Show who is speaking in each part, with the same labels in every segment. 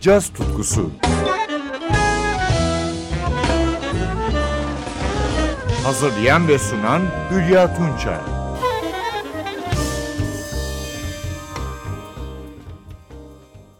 Speaker 1: caz tutkusu. Hazırlayan ve sunan Hülya Tunçay.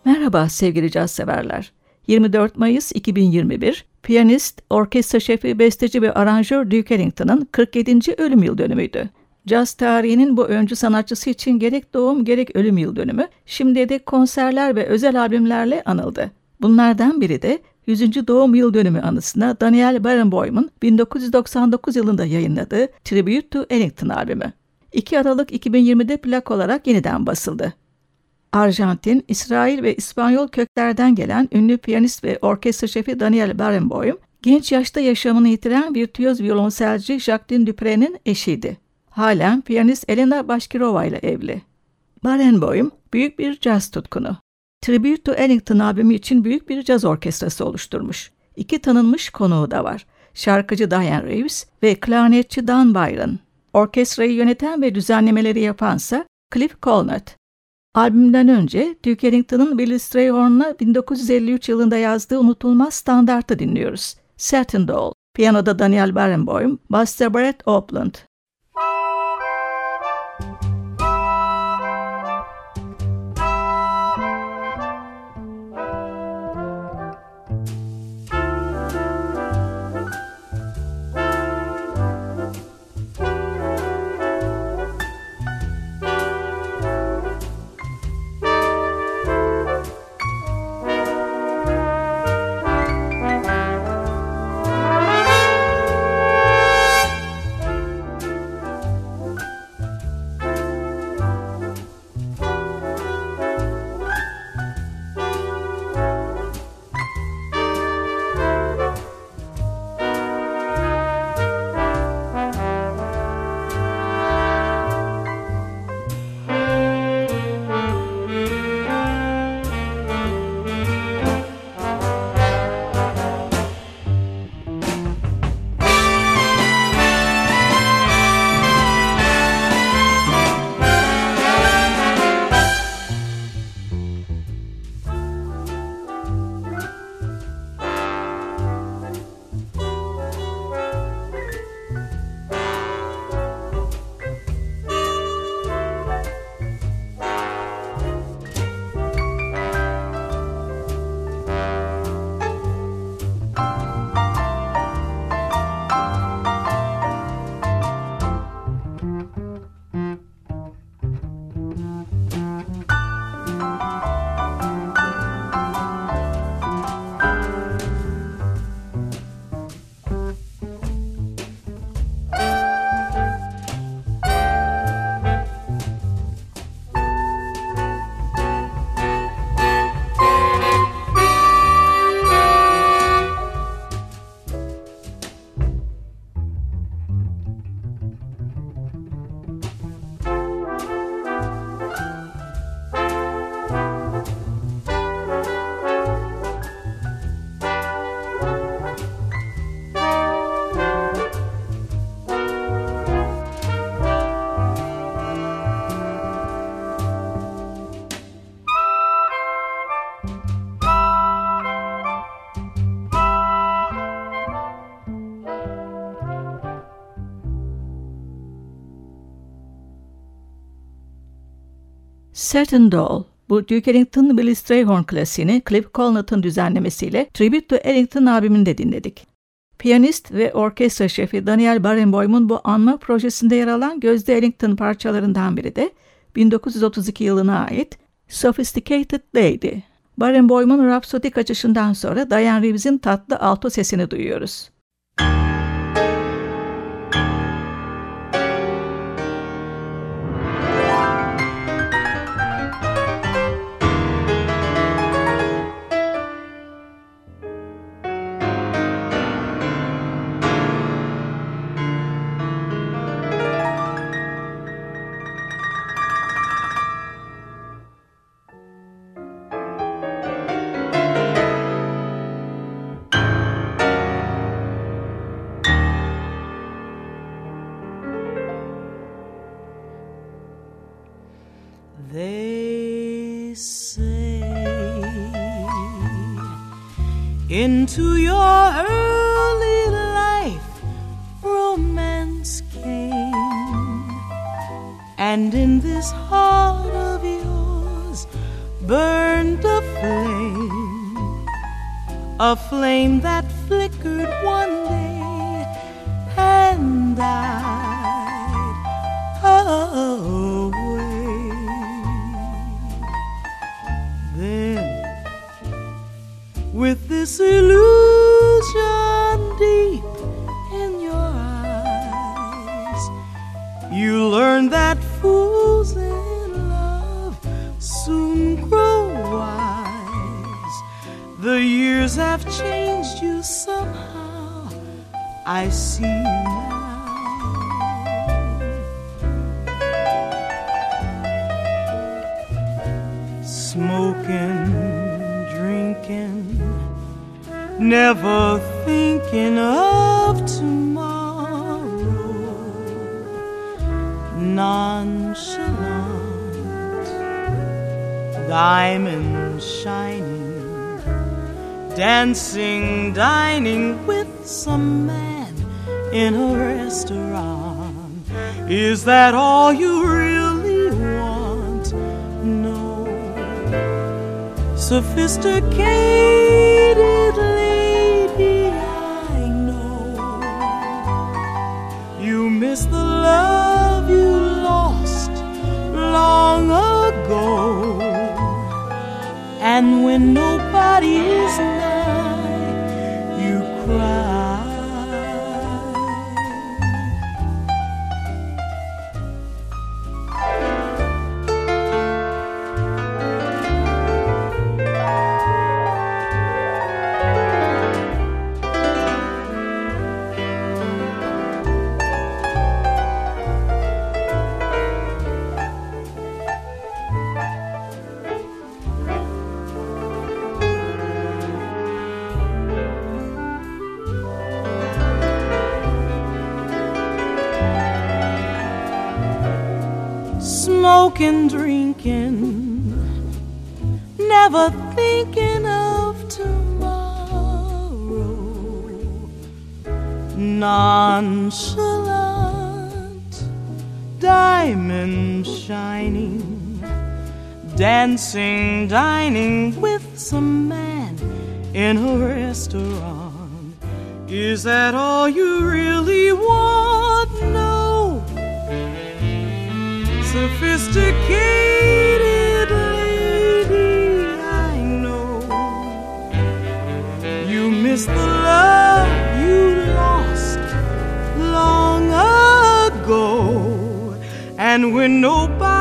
Speaker 2: Merhaba sevgili caz severler. 24 Mayıs 2021, piyanist, orkestra şefi, besteci ve aranjör Duke Ellington'ın 47. ölüm yıl dönümüydü. Caz tarihinin bu öncü sanatçısı için gerek doğum gerek ölüm yıl dönümü şimdiye dek konserler ve özel albümlerle anıldı. Bunlardan biri de 100. doğum yıl dönümü anısına Daniel Barenboim'un 1999 yılında yayınladığı Tribute to Ellington albümü. 2 Aralık 2020'de plak olarak yeniden basıldı. Arjantin, İsrail ve İspanyol köklerden gelen ünlü piyanist ve orkestra şefi Daniel Barenboim, genç yaşta yaşamını yitiren virtüöz violonselci Jacqueline Dupre'nin eşiydi. Halen piyanist Elena Başkirova ile evli. Barenboim büyük bir caz tutkunu. Tribute to Ellington albümü için büyük bir caz orkestrası oluşturmuş. İki tanınmış konuğu da var. Şarkıcı Diane Reeves ve klarnetçi Dan Byron. Orkestrayı yöneten ve düzenlemeleri yapansa Cliff Colnett. Albümden önce Duke Ellington'ın Billy Strayhorn'la 1953 yılında yazdığı unutulmaz standartı dinliyoruz. Satin Doll. Piyanoda Daniel Barenboim, Buster Brett Opland. Certain Doll, bu Duke Ellington Billy Strayhorn klasiğini Cliff Colnett'ın düzenlemesiyle Tribute to Ellington albümünde dinledik. Piyanist ve orkestra şefi Daniel Barenboim'un bu anma projesinde yer alan Gözde Ellington parçalarından biri de 1932 yılına ait Sophisticated Lady. Barenboim'un rapsodik açışından sonra Diane Reeves'in tatlı alto sesini duyuyoruz.
Speaker 3: They say into your early life romance came, and in this heart of yours burned a flame, a flame that flickered one day and died. Oh. With this illusion deep in your eyes, you learn that fools in love soon grow wise. The years have changed you somehow. I see never thinking of tomorrow. Nonchalant, diamond shining, dancing, dining with some man in a restaurant. Is that all you really want? No sophisticated and when nobody is smoking, drinking, never thinking of tomorrow. Nonchalant, diamond shining, dancing, dining sophisticated lady, I know. You miss the love you lost long ago, and when nobody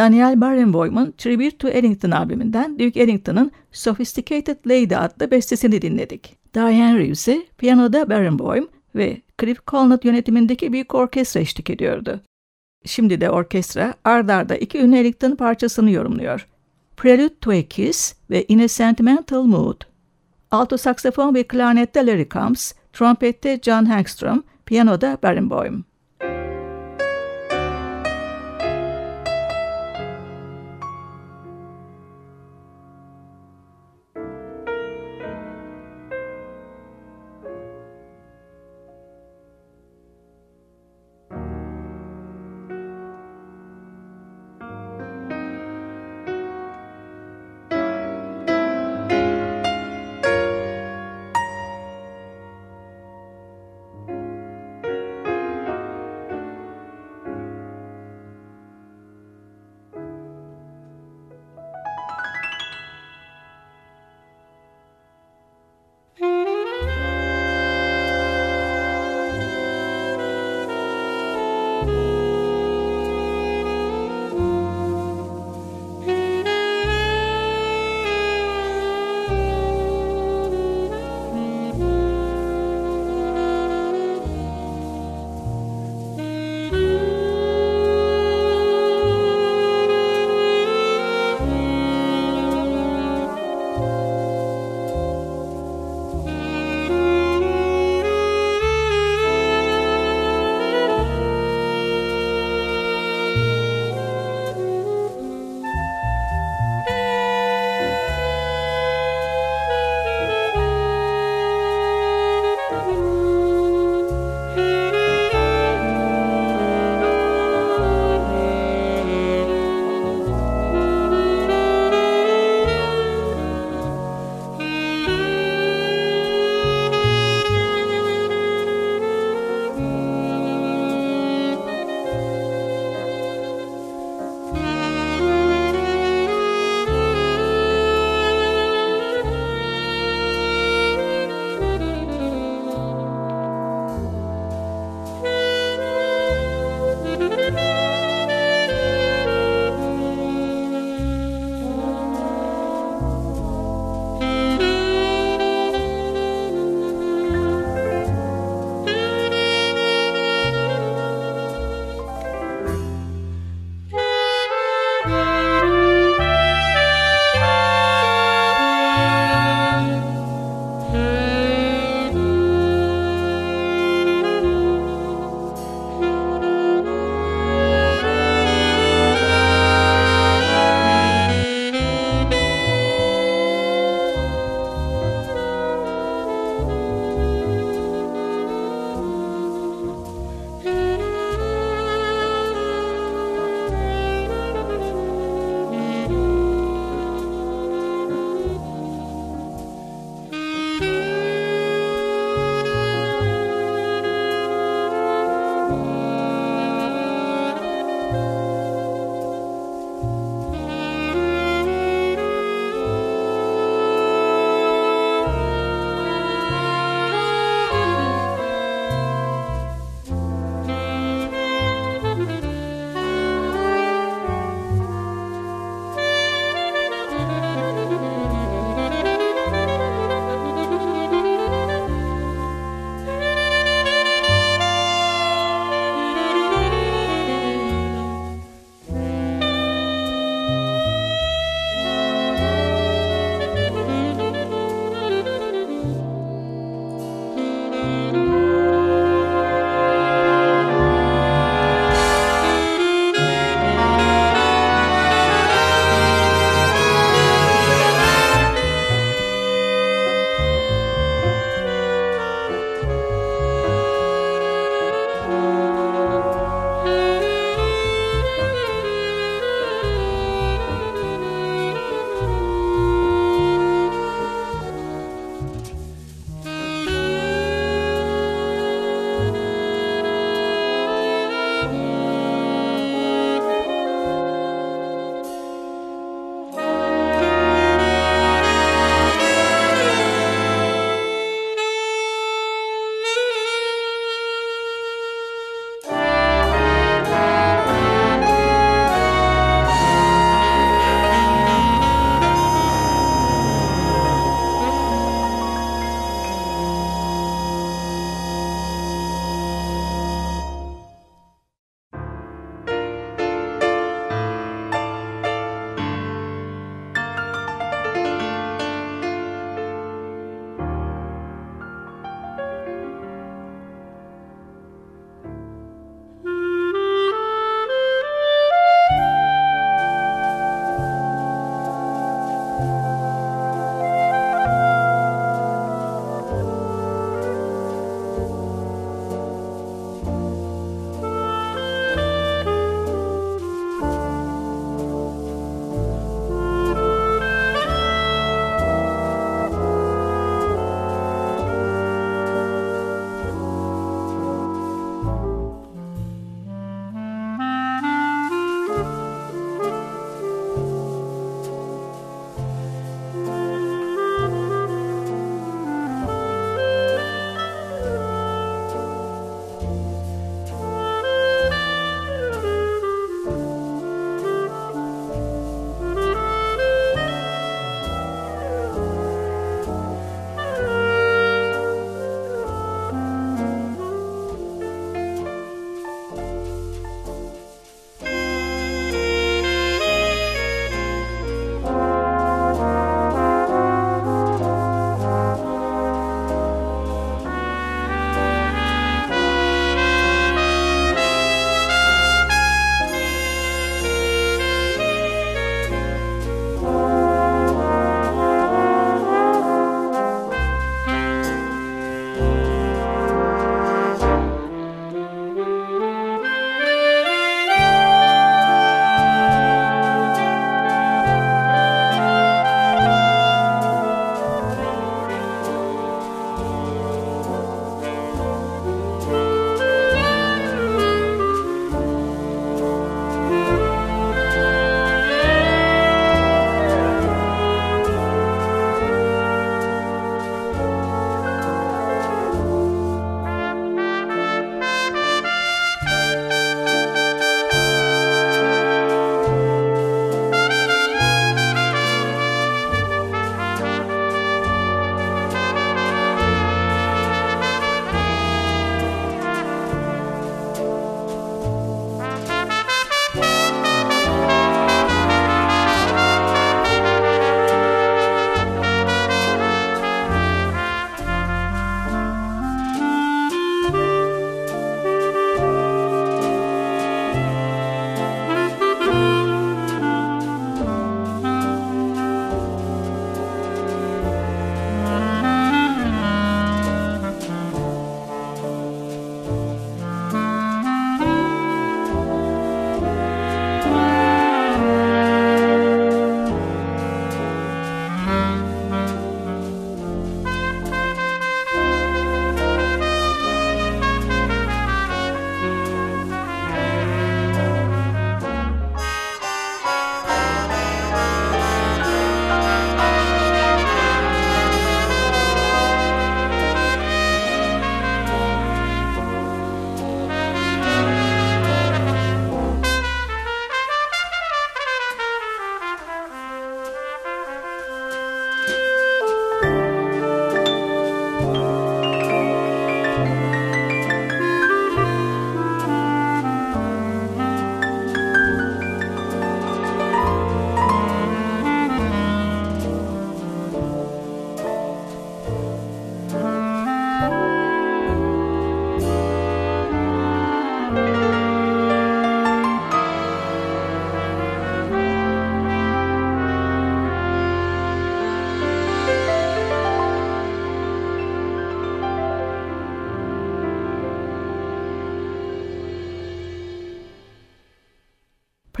Speaker 2: Daniel Barenboim'un Tribute to Ellington albümünden Duke Ellington'ın Sophisticated Lady adlı bestesini dinledik. Diane Reeves'e piyanoda Barenboim ve Cliff Colnett yönetimindeki büyük orkestra eşlik ediyordu. Şimdi de orkestra ard arda iki ünlü Ellington parçasını yorumluyor. Prelude to a Kiss ve In a Sentimental Mood. Alto saksafon ve klarnette Larry Combs, trompette John Hagstrom, piyanoda Barenboim.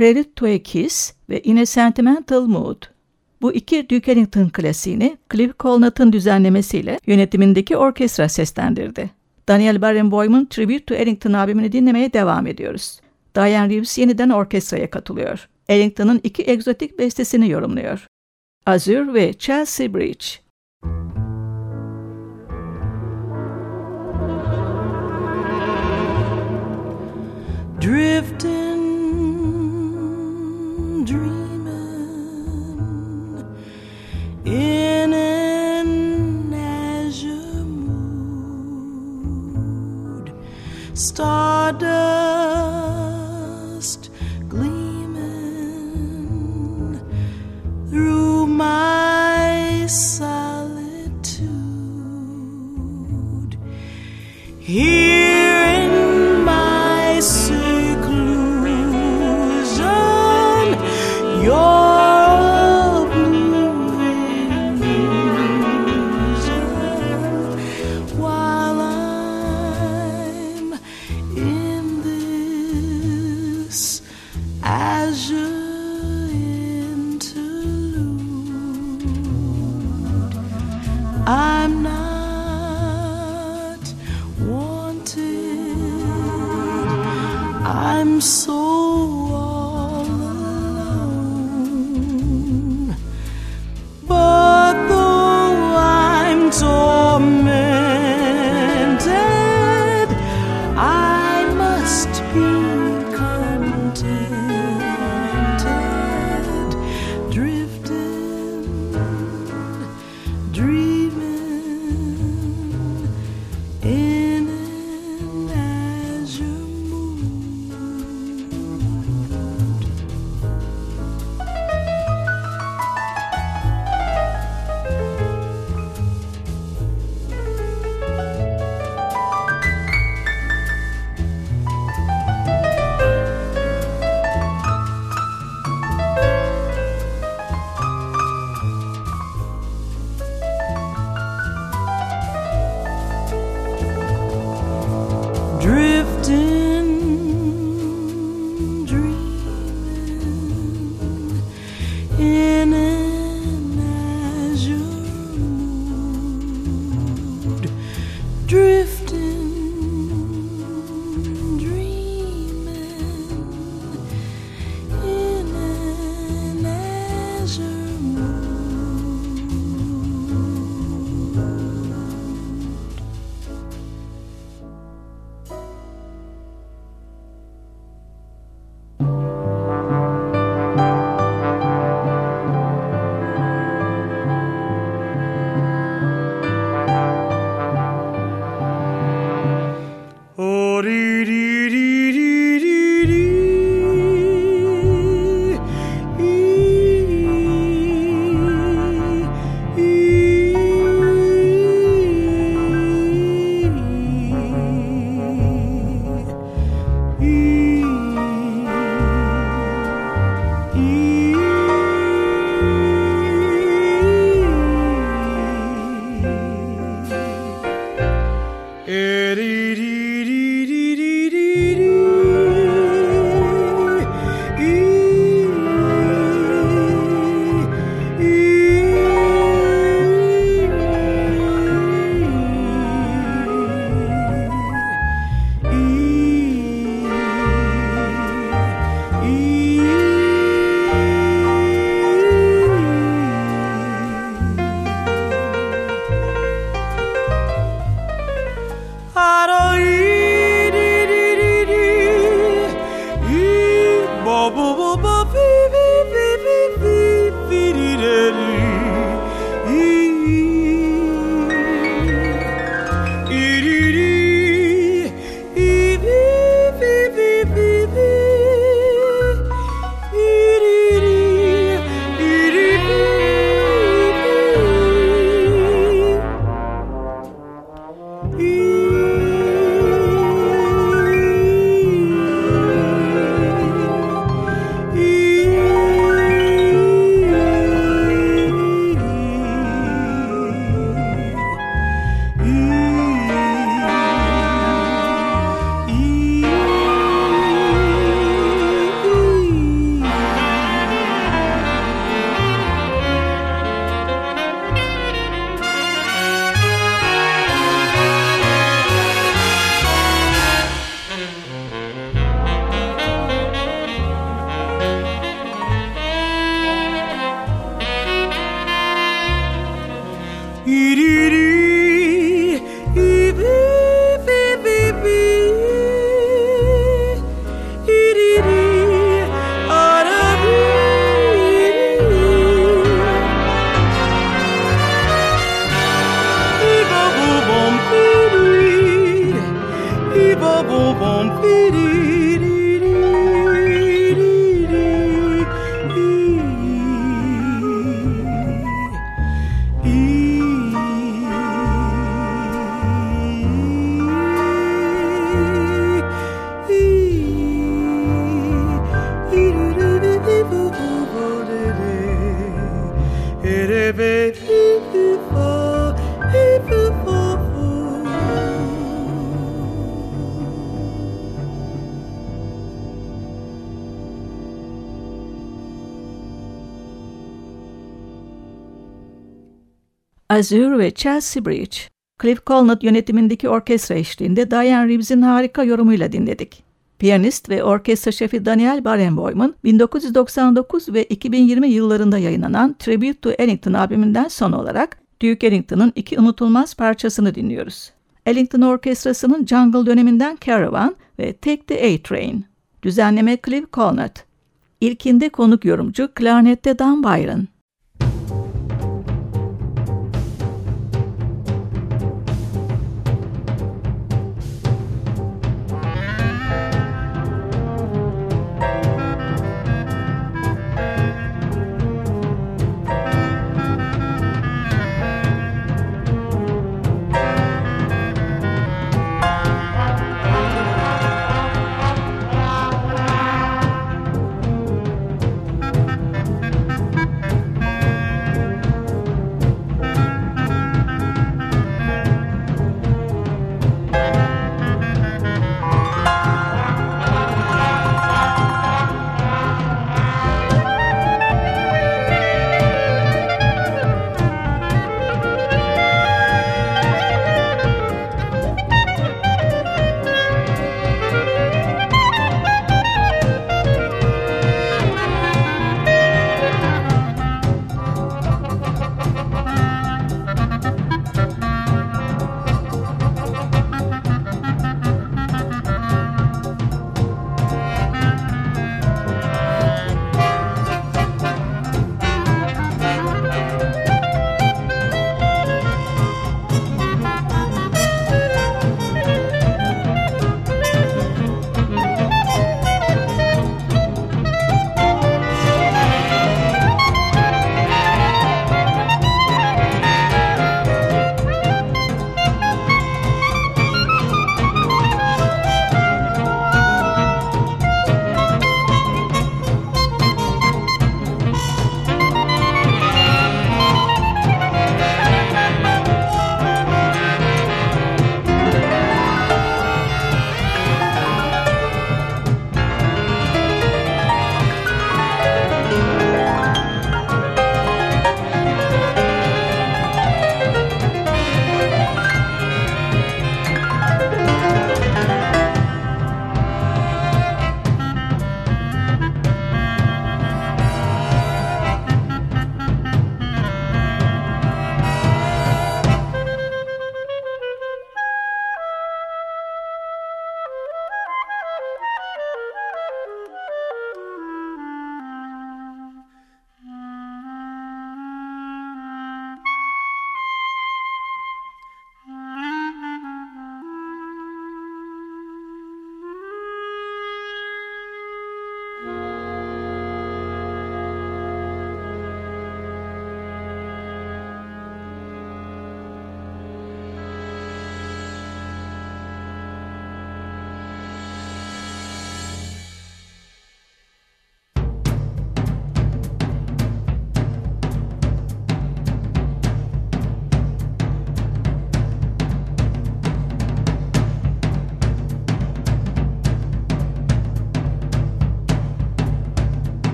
Speaker 2: Prelude to a Kiss ve In a Sentimental Mood. Bu iki Duke Ellington klasiğini Cliff Colnatt'ın düzenlemesiyle yönetimindeki orkestra seslendirdi. Daniel Barenboim'un Tribute to Ellington albümünü dinlemeye devam ediyoruz. Diane Reeves yeniden orkestraya katılıyor. Ellington'ın iki egzotik bestesini yorumluyor. Azure ve Chelsea Bridge.
Speaker 3: drifting, dreaming in an azure mood, stardust gleaming au bon.
Speaker 2: Azure ve Chelsea Bridge. Cliff Colnett yönetimindeki orkestra eşliğinde Diane Reeves'in harika yorumuyla dinledik. Piyanist ve orkestra şefi Daniel Barenboim'un 1999 ve 2020 yıllarında yayınlanan Tribute to Ellington albümünden son olarak Duke Ellington'ın iki unutulmaz parçasını dinliyoruz. Ellington Orkestrası'nın Jungle döneminden Caravan ve Take the A-Train. Düzenleme Cliff Colnett. İlkinde konuk yorumcu klarnette Dan Byron.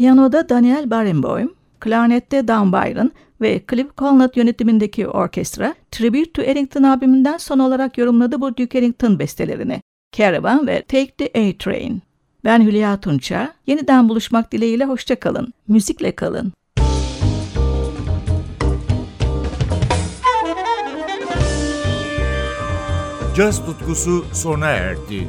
Speaker 2: Piyanoda Daniel Barenboim, klarnette Dan Byron ve Cliff Conrad yönetimindeki orkestra, Tribute to Ellington albümünden son olarak yorumladı bu Duke Ellington bestelerini. Caravan ve Take the A-Train. Ben Hülya Tunça. Yeniden buluşmak dileğiyle hoşça kalın. Müzikle kalın.
Speaker 1: Caz tutkusu sona erdi.